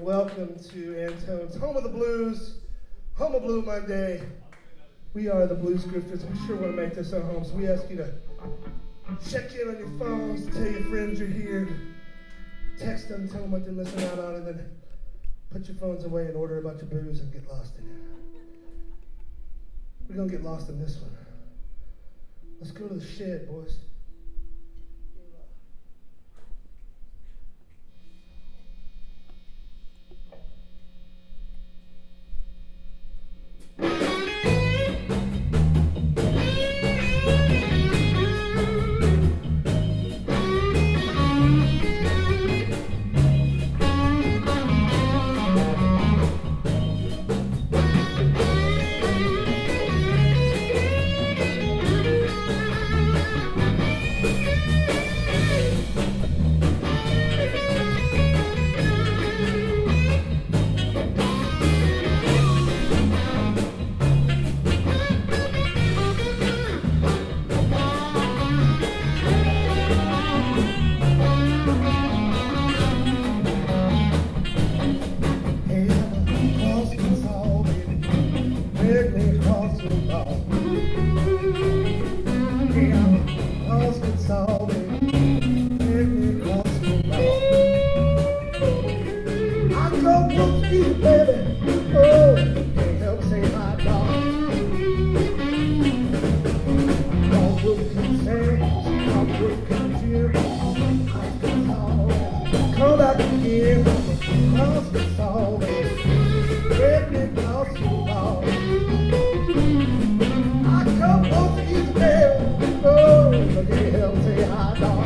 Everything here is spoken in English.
welcome to Antone's Home of the Blues, Home of Blue Monday. We are the Blues Grifters. We sure want to make this our home, so we ask you to check in on your phones, tell your friends you're here, text them, tell them what they're missing out on, and then put your phones away and order a bunch of booze and get lost in it. We're going to get lost in this one. Let's go to the shed, boys. Lord.